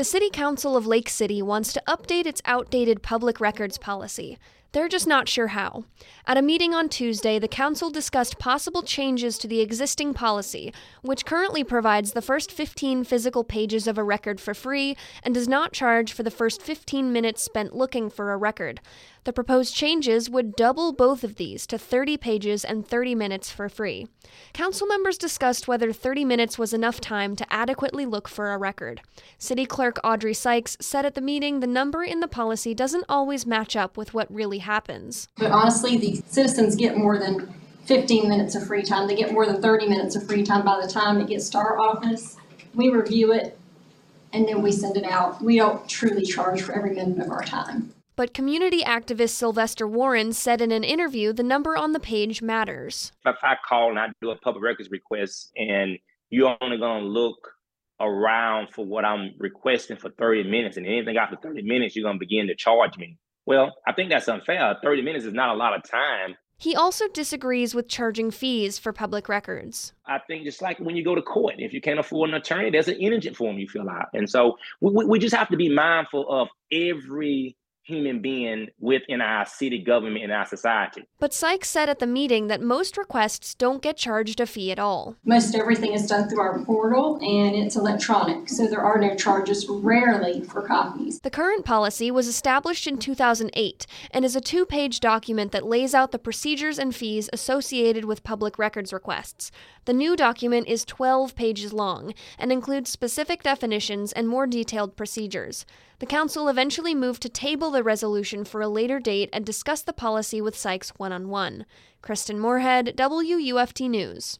The City Council of Lake City wants to update its outdated public records policy. They're just not sure how. At a meeting on Tuesday, the council discussed possible changes to the existing policy, which currently provides the first 15 physical pages of a record for free and does not charge for the first 15 minutes spent looking for a record. The proposed changes would double both of these to 30 pages and 30 minutes for free. Council members discussed whether 30 minutes was enough time to adequately look for a record. City Clerk Audrey Sykes said at the meeting the number in the policy doesn't always match up with what really happens. But honestly, the citizens get more than fifteen minutes of free time. They get more than thirty minutes of free time by the time it gets to our office. We review it and then we send it out. We don't truly charge for every minute of our time. But community activist Sylvester Warren said in an interview the number on the page matters. If I call and I do a public records request and you're only going to look around for what I'm requesting for 30 minutes and anything after 30 minutes, you're going to begin to charge me. Well, I think that's unfair. 30 minutes is not a lot of time. He also disagrees with charging fees for public records. I think just like when you go to court, if you can't afford an attorney, there's an indigent form you fill out. And so we, we just have to be mindful of every human being within our city government and our society. But Sykes said at the meeting that most requests don't get charged a fee at all. Most everything is done through our portal and it's electronic, so there are no charges rarely for copies. The current policy was established in 2008 and is a two page document that lays out the procedures and fees associated with public records requests. The new document is 12 pages long and includes specific definitions and more detailed procedures. The council eventually moved to table the resolution for a later date and discuss the policy with Sykes one on one. Kristen Moorhead, WUFT News.